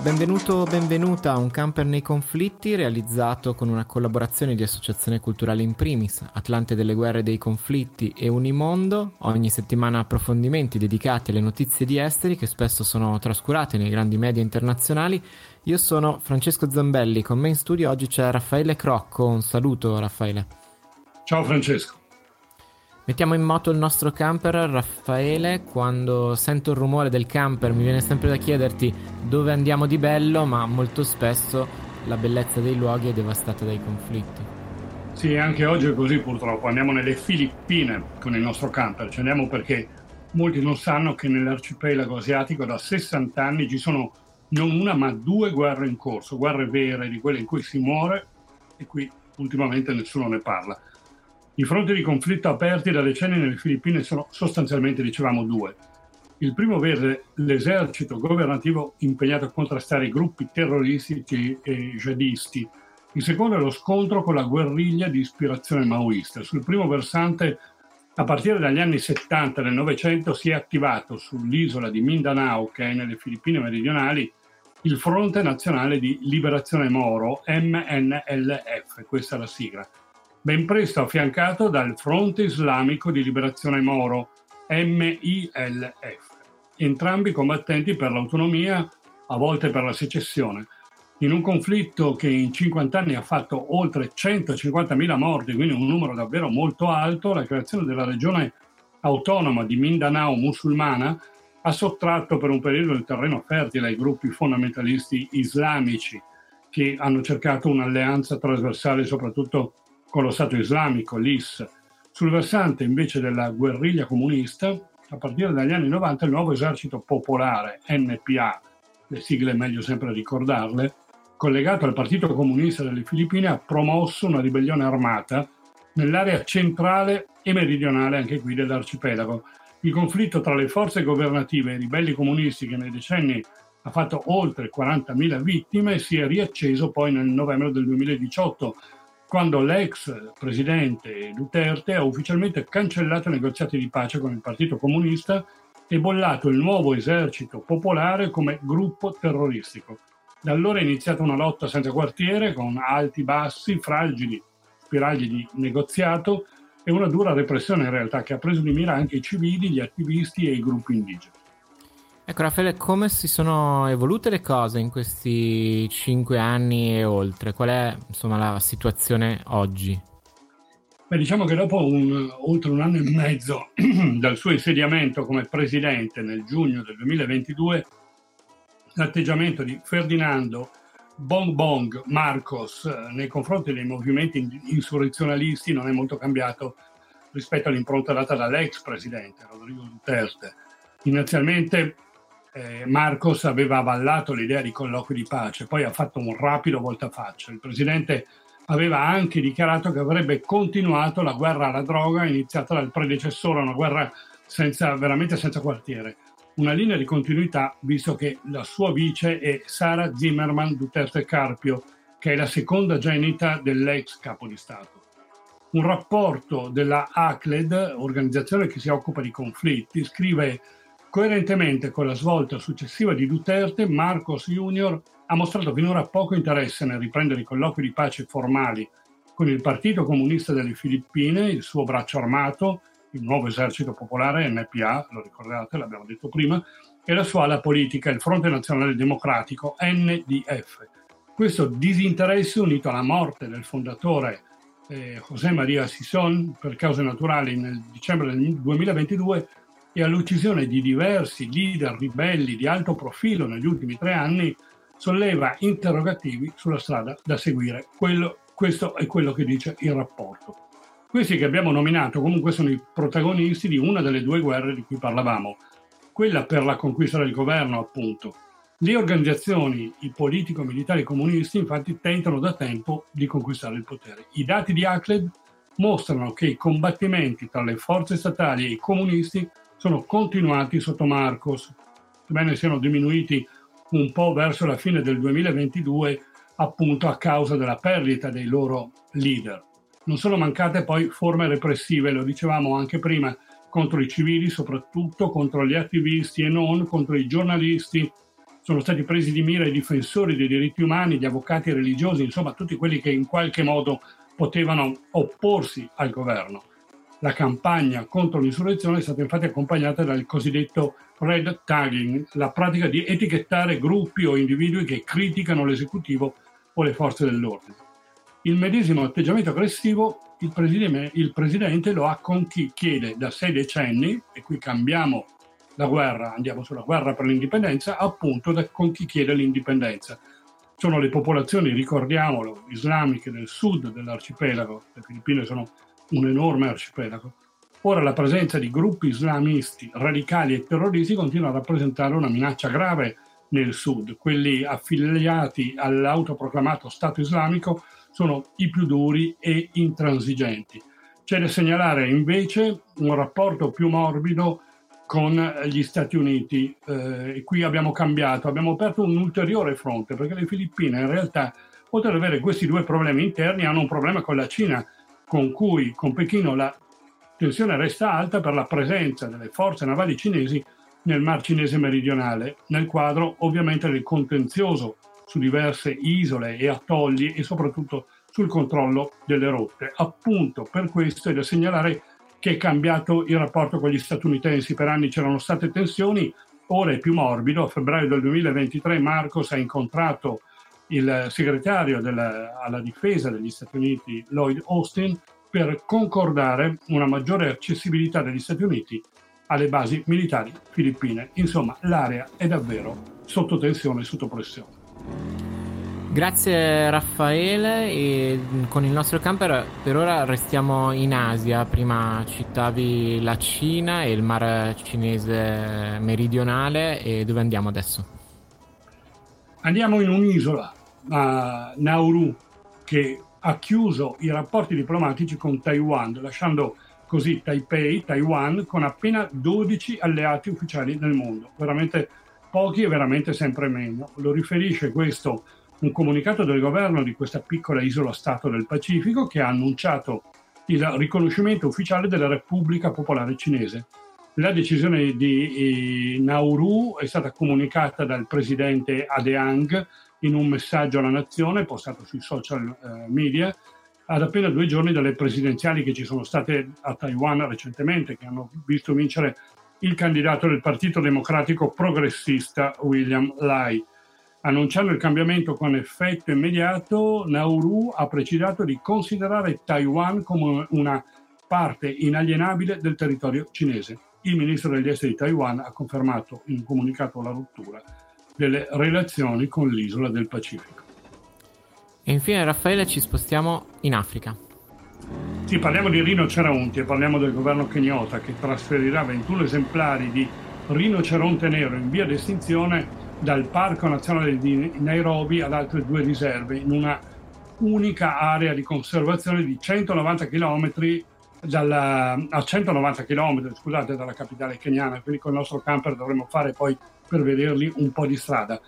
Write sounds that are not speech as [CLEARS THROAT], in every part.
Benvenuto benvenuta a Un camper nei conflitti realizzato con una collaborazione di Associazione Culturale in primis, Atlante delle guerre e dei conflitti e Unimondo, ogni settimana approfondimenti dedicati alle notizie di esteri che spesso sono trascurate nei grandi media internazionali. Io sono Francesco Zambelli, con me in studio oggi c'è Raffaele Crocco, un saluto Raffaele. Ciao Francesco. Mettiamo in moto il nostro camper, Raffaele. Quando sento il rumore del camper mi viene sempre da chiederti dove andiamo di bello, ma molto spesso la bellezza dei luoghi è devastata dai conflitti. Sì, anche oggi è così purtroppo. Andiamo nelle Filippine con il nostro camper. Ci andiamo perché molti non sanno che nell'arcipelago asiatico da 60 anni ci sono non una ma due guerre in corso, guerre vere di quelle in cui si muore e qui ultimamente nessuno ne parla. I fronti di conflitto aperti da decenni nelle Filippine sono sostanzialmente, dicevamo, due. Il primo vede l'esercito governativo impegnato a contrastare i gruppi terroristici e jihadisti. Il secondo è lo scontro con la guerriglia di ispirazione maoista. Sul primo versante, a partire dagli anni 70 del Novecento, si è attivato sull'isola di Mindanao, che è nelle Filippine meridionali, il Fronte Nazionale di Liberazione Moro, MNLF, questa è la sigla ben presto affiancato dal Fronte Islamico di Liberazione Moro, MILF, entrambi combattenti per l'autonomia, a volte per la secessione. In un conflitto che in 50 anni ha fatto oltre 150.000 morti, quindi un numero davvero molto alto, la creazione della regione autonoma di Mindanao musulmana ha sottratto per un periodo il terreno fertile ai gruppi fondamentalisti islamici che hanno cercato un'alleanza trasversale soprattutto con lo Stato islamico, l'IS. Sul versante invece della guerriglia comunista, a partire dagli anni 90 il nuovo esercito popolare, NPA, le sigle è meglio sempre ricordarle, collegato al Partito Comunista delle Filippine, ha promosso una ribellione armata nell'area centrale e meridionale anche qui dell'arcipelago. Il conflitto tra le forze governative e i ribelli comunisti che nei decenni ha fatto oltre 40.000 vittime si è riacceso poi nel novembre del 2018 quando l'ex presidente Duterte ha ufficialmente cancellato i negoziati di pace con il Partito Comunista e bollato il nuovo esercito popolare come gruppo terroristico. Da allora è iniziata una lotta senza quartiere, con alti, bassi, fragili spiragli di negoziato e una dura repressione in realtà che ha preso di mira anche i civili, gli attivisti e i gruppi indigeni. Ecco Raffaele, come si sono evolute le cose in questi cinque anni e oltre? Qual è insomma, la situazione oggi? Beh, diciamo che dopo un, oltre un anno e mezzo [CLEARS THROAT] dal suo insediamento come presidente nel giugno del 2022, l'atteggiamento di Ferdinando Bong Bong Marcos eh, nei confronti dei movimenti insurrezionalisti non è molto cambiato rispetto all'impronta data dall'ex presidente Rodrigo Duterte. Inizialmente eh, Marcos aveva avallato l'idea di colloqui di pace, poi ha fatto un rapido voltafaccia. Il presidente aveva anche dichiarato che avrebbe continuato la guerra alla droga iniziata dal predecessore, una guerra senza, veramente senza quartiere. Una linea di continuità, visto che la sua vice è Sara Zimmerman Duterte Carpio, che è la seconda genita dell'ex capo di Stato. Un rapporto della ACLED, organizzazione che si occupa di conflitti, scrive Coerentemente con la svolta successiva di Duterte, Marcos Jr. ha mostrato finora poco interesse nel riprendere i colloqui di pace formali con il Partito Comunista delle Filippine, il suo braccio armato, il nuovo esercito popolare NPA, lo ricordate, l'abbiamo detto prima, e la sua ala politica, il Fronte Nazionale Democratico NDF. Questo disinteresse unito alla morte del fondatore eh, José María Sison per cause naturali nel dicembre del 2022 e all'uccisione di diversi leader ribelli di alto profilo negli ultimi tre anni solleva interrogativi sulla strada da seguire. Quello, questo è quello che dice il rapporto. Questi che abbiamo nominato comunque sono i protagonisti di una delle due guerre di cui parlavamo, quella per la conquista del governo, appunto. Le organizzazioni, i politico-militari comunisti, infatti, tentano da tempo di conquistare il potere. I dati di ACLED mostrano che i combattimenti tra le forze statali e i comunisti sono continuati sotto Marcos, sebbene siano diminuiti un po' verso la fine del 2022, appunto a causa della perdita dei loro leader. Non sono mancate poi forme repressive, lo dicevamo anche prima, contro i civili, soprattutto contro gli attivisti e non contro i giornalisti. Sono stati presi di mira i difensori dei diritti umani, gli avvocati religiosi, insomma tutti quelli che in qualche modo potevano opporsi al governo. La campagna contro l'insurrezione è stata infatti accompagnata dal cosiddetto red tagging, la pratica di etichettare gruppi o individui che criticano l'esecutivo o le forze dell'ordine. Il medesimo atteggiamento aggressivo il presidente, il presidente lo chiede da sei decenni, e qui cambiamo la guerra, andiamo sulla guerra per l'indipendenza, appunto da, con chi chiede l'indipendenza. Sono le popolazioni, ricordiamolo, islamiche del sud dell'arcipelago, le Filippine sono un enorme arcipelago. Ora la presenza di gruppi islamisti radicali e terroristi continua a rappresentare una minaccia grave nel sud. Quelli affiliati all'autoproclamato Stato islamico sono i più duri e intransigenti. C'è da segnalare invece un rapporto più morbido con gli Stati Uniti eh, qui abbiamo cambiato, abbiamo aperto un ulteriore fronte perché le Filippine in realtà oltre ad avere questi due problemi interni hanno un problema con la Cina con cui con Pechino la tensione resta alta per la presenza delle forze navali cinesi nel Mar Cinese meridionale, nel quadro ovviamente del contenzioso su diverse isole e attolli e soprattutto sul controllo delle rotte. Appunto per questo è da segnalare che è cambiato il rapporto con gli statunitensi. Per anni c'erano state tensioni, ora è più morbido. A febbraio del 2023 Marcos ha incontrato il segretario della, alla difesa degli Stati Uniti, Lloyd Austin, per concordare una maggiore accessibilità degli Stati Uniti alle basi militari filippine. Insomma, l'area è davvero sotto tensione e sotto pressione. Grazie Raffaele e con il nostro camper per ora restiamo in Asia, prima citavi la Cina e il mar cinese meridionale e dove andiamo adesso? Andiamo in un'isola, a Nauru, che ha chiuso i rapporti diplomatici con Taiwan, lasciando così Taipei, Taiwan, con appena 12 alleati ufficiali nel mondo. Veramente pochi e veramente sempre meno. Lo riferisce questo un comunicato del governo di questa piccola isola-stato del Pacifico che ha annunciato il riconoscimento ufficiale della Repubblica Popolare Cinese. La decisione di eh, Nauru è stata comunicata dal presidente Adeang in un messaggio alla nazione postato sui social eh, media ad appena due giorni dalle presidenziali che ci sono state a Taiwan recentemente, che hanno visto vincere il candidato del Partito Democratico Progressista William Lai. Annunciando il cambiamento con effetto immediato, Nauru ha precisato di considerare Taiwan come una parte inalienabile del territorio cinese. Il ministro degli esteri di Taiwan ha confermato in un comunicato la rottura delle relazioni con l'isola del Pacifico. E infine Raffaele ci spostiamo in Africa. Sì, parliamo di rinoceronti e parliamo del governo kenyota che trasferirà 21 esemplari di rinoceronte nero in via d'estinzione dal Parco Nazionale di Nairobi ad altre due riserve in una unica area di conservazione di 190 km dalla, a 190 km scusate, dalla capitale keniana, quindi con il nostro camper dovremo fare poi per vederli un po' di strada.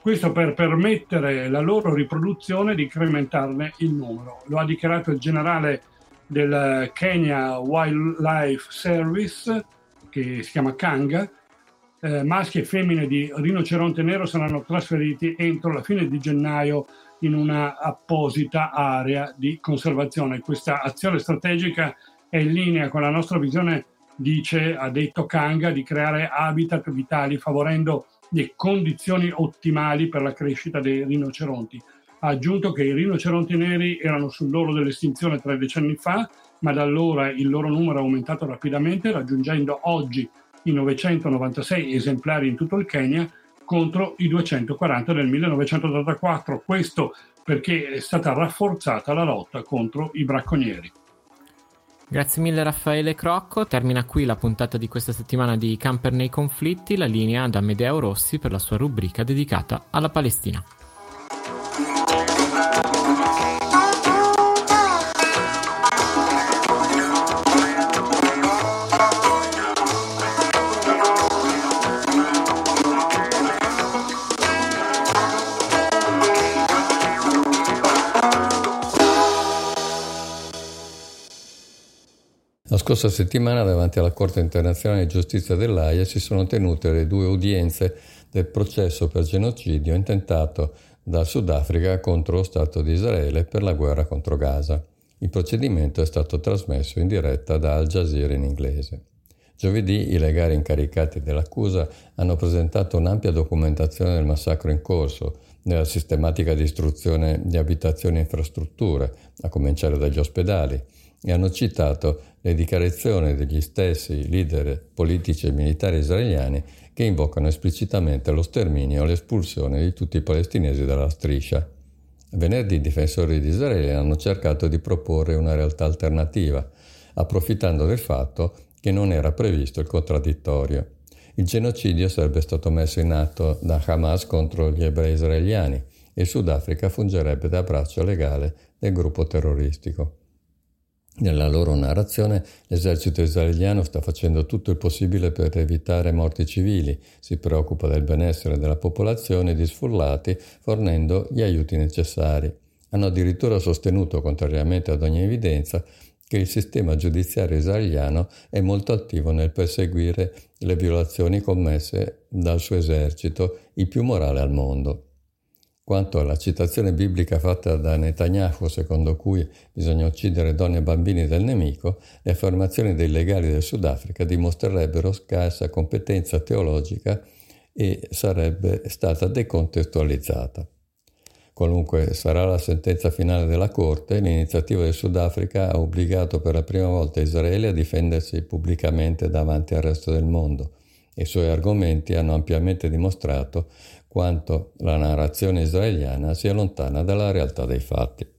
Questo per permettere la loro riproduzione di incrementarne il numero. Lo ha dichiarato il generale del Kenya Wildlife Service, che si chiama Kanga. Eh, maschi e femmine di rinoceronte nero saranno trasferiti entro la fine di gennaio in una apposita area di conservazione. Questa azione strategica è in linea con la nostra visione dice, ha detto Kanga, di creare habitat vitali favorendo le condizioni ottimali per la crescita dei rinoceronti. Ha aggiunto che i rinoceronti neri erano sull'oro dell'estinzione tre decenni fa, ma da allora il loro numero è aumentato rapidamente, raggiungendo oggi i 996 esemplari in tutto il Kenya contro i 240 del 1984. Questo perché è stata rafforzata la lotta contro i bracconieri. Grazie mille Raffaele Crocco, termina qui la puntata di questa settimana di Camper nei conflitti, la linea da Medeo Rossi per la sua rubrica dedicata alla Palestina. Scorsa settimana davanti alla Corte internazionale di giustizia dell'AIA si sono tenute le due udienze del processo per genocidio intentato dal Sudafrica contro lo Stato di Israele per la guerra contro Gaza. Il procedimento è stato trasmesso in diretta da Al Jazeera in inglese. Giovedì i legali incaricati dell'accusa hanno presentato un'ampia documentazione del massacro in corso, nella sistematica distruzione di abitazioni e infrastrutture, a cominciare dagli ospedali, e hanno citato le dichiarazioni degli stessi leader politici e militari israeliani che invocano esplicitamente lo sterminio e l'espulsione di tutti i palestinesi dalla striscia. Venerdì i difensori di Israele hanno cercato di proporre una realtà alternativa, approfittando del fatto che non era previsto il contraddittorio. Il genocidio sarebbe stato messo in atto da Hamas contro gli ebrei israeliani e Sudafrica fungerebbe da braccio legale del gruppo terroristico. Nella loro narrazione l'esercito israeliano sta facendo tutto il possibile per evitare morti civili, si preoccupa del benessere della popolazione di sfollati fornendo gli aiuti necessari. Hanno addirittura sostenuto, contrariamente ad ogni evidenza, che il sistema giudiziario israeliano è molto attivo nel perseguire le violazioni commesse dal suo esercito, il più morale al mondo. Quanto alla citazione biblica fatta da Netanyahu, secondo cui bisogna uccidere donne e bambini del nemico, le affermazioni dei legali del Sudafrica dimostrerebbero scarsa competenza teologica e sarebbe stata decontestualizzata. Qualunque sarà la sentenza finale della Corte, l'iniziativa del Sudafrica ha obbligato per la prima volta Israele a difendersi pubblicamente davanti al resto del mondo. I suoi argomenti hanno ampiamente dimostrato quanto la narrazione israeliana sia lontana dalla realtà dei fatti.